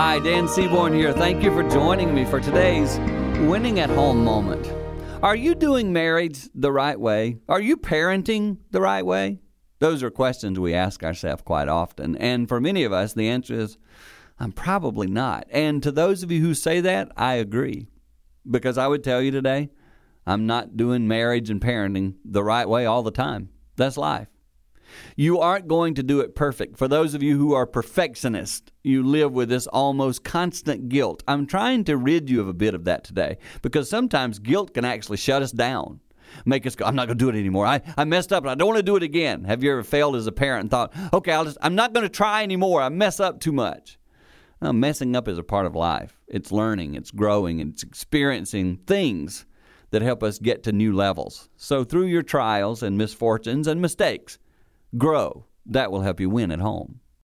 Hi, Dan Seaborn here. Thank you for joining me for today's winning at home moment. Are you doing marriage the right way? Are you parenting the right way? Those are questions we ask ourselves quite often. And for many of us, the answer is, I'm probably not. And to those of you who say that, I agree. Because I would tell you today, I'm not doing marriage and parenting the right way all the time. That's life. You aren't going to do it perfect. For those of you who are perfectionists, you live with this almost constant guilt. I'm trying to rid you of a bit of that today because sometimes guilt can actually shut us down. Make us go, I'm not going to do it anymore. I, I messed up and I don't want to do it again. Have you ever failed as a parent and thought, okay, I'll just, I'm not going to try anymore. I mess up too much. Now, messing up is a part of life. It's learning, it's growing, it's experiencing things that help us get to new levels. So, through your trials and misfortunes and mistakes, grow. That will help you win at home.